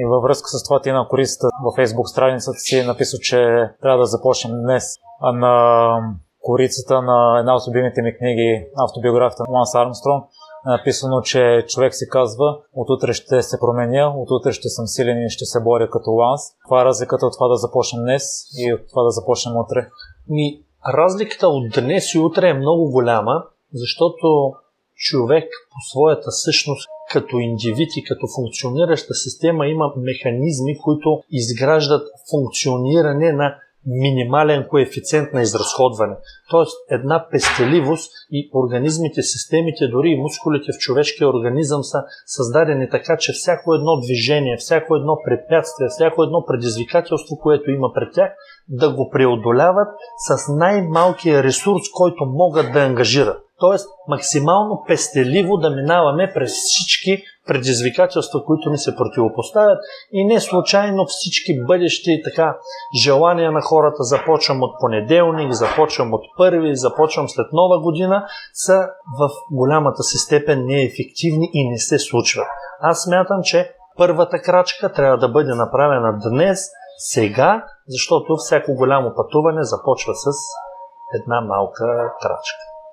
И във връзка с това ти на корицата във Facebook страницата си написал, че трябва да започнем днес. А на корицата на една от любимите ми книги, автобиографията на Ланс Армстронг, е написано, че човек си казва, от утре ще се променя, от утре ще съм силен и ще се боря като Ланс. Това е разликата от това да започнем днес и от това да започнем утре. Ми, разликата от днес и утре е много голяма, защото човек по своята същност като индивид и като функционираща система има механизми, които изграждат функциониране на минимален коефициент на изразходване. Тоест една пестеливост и организмите, системите, дори и мускулите в човешкия организъм са създадени така, че всяко едно движение, всяко едно препятствие, всяко едно предизвикателство, което има пред тях, да го преодоляват с най-малкия ресурс, който могат да ангажират. Тоест максимално пестеливо да минаваме през всички предизвикателства, които ни се противопоставят и не случайно всички бъдещи така желания на хората започвам от понеделник, започвам от първи, започвам след нова година, са в голямата си степен неефективни и не се случват. Аз смятам, че първата крачка трябва да бъде направена днес, сега, защото всяко голямо пътуване започва с една малка крачка.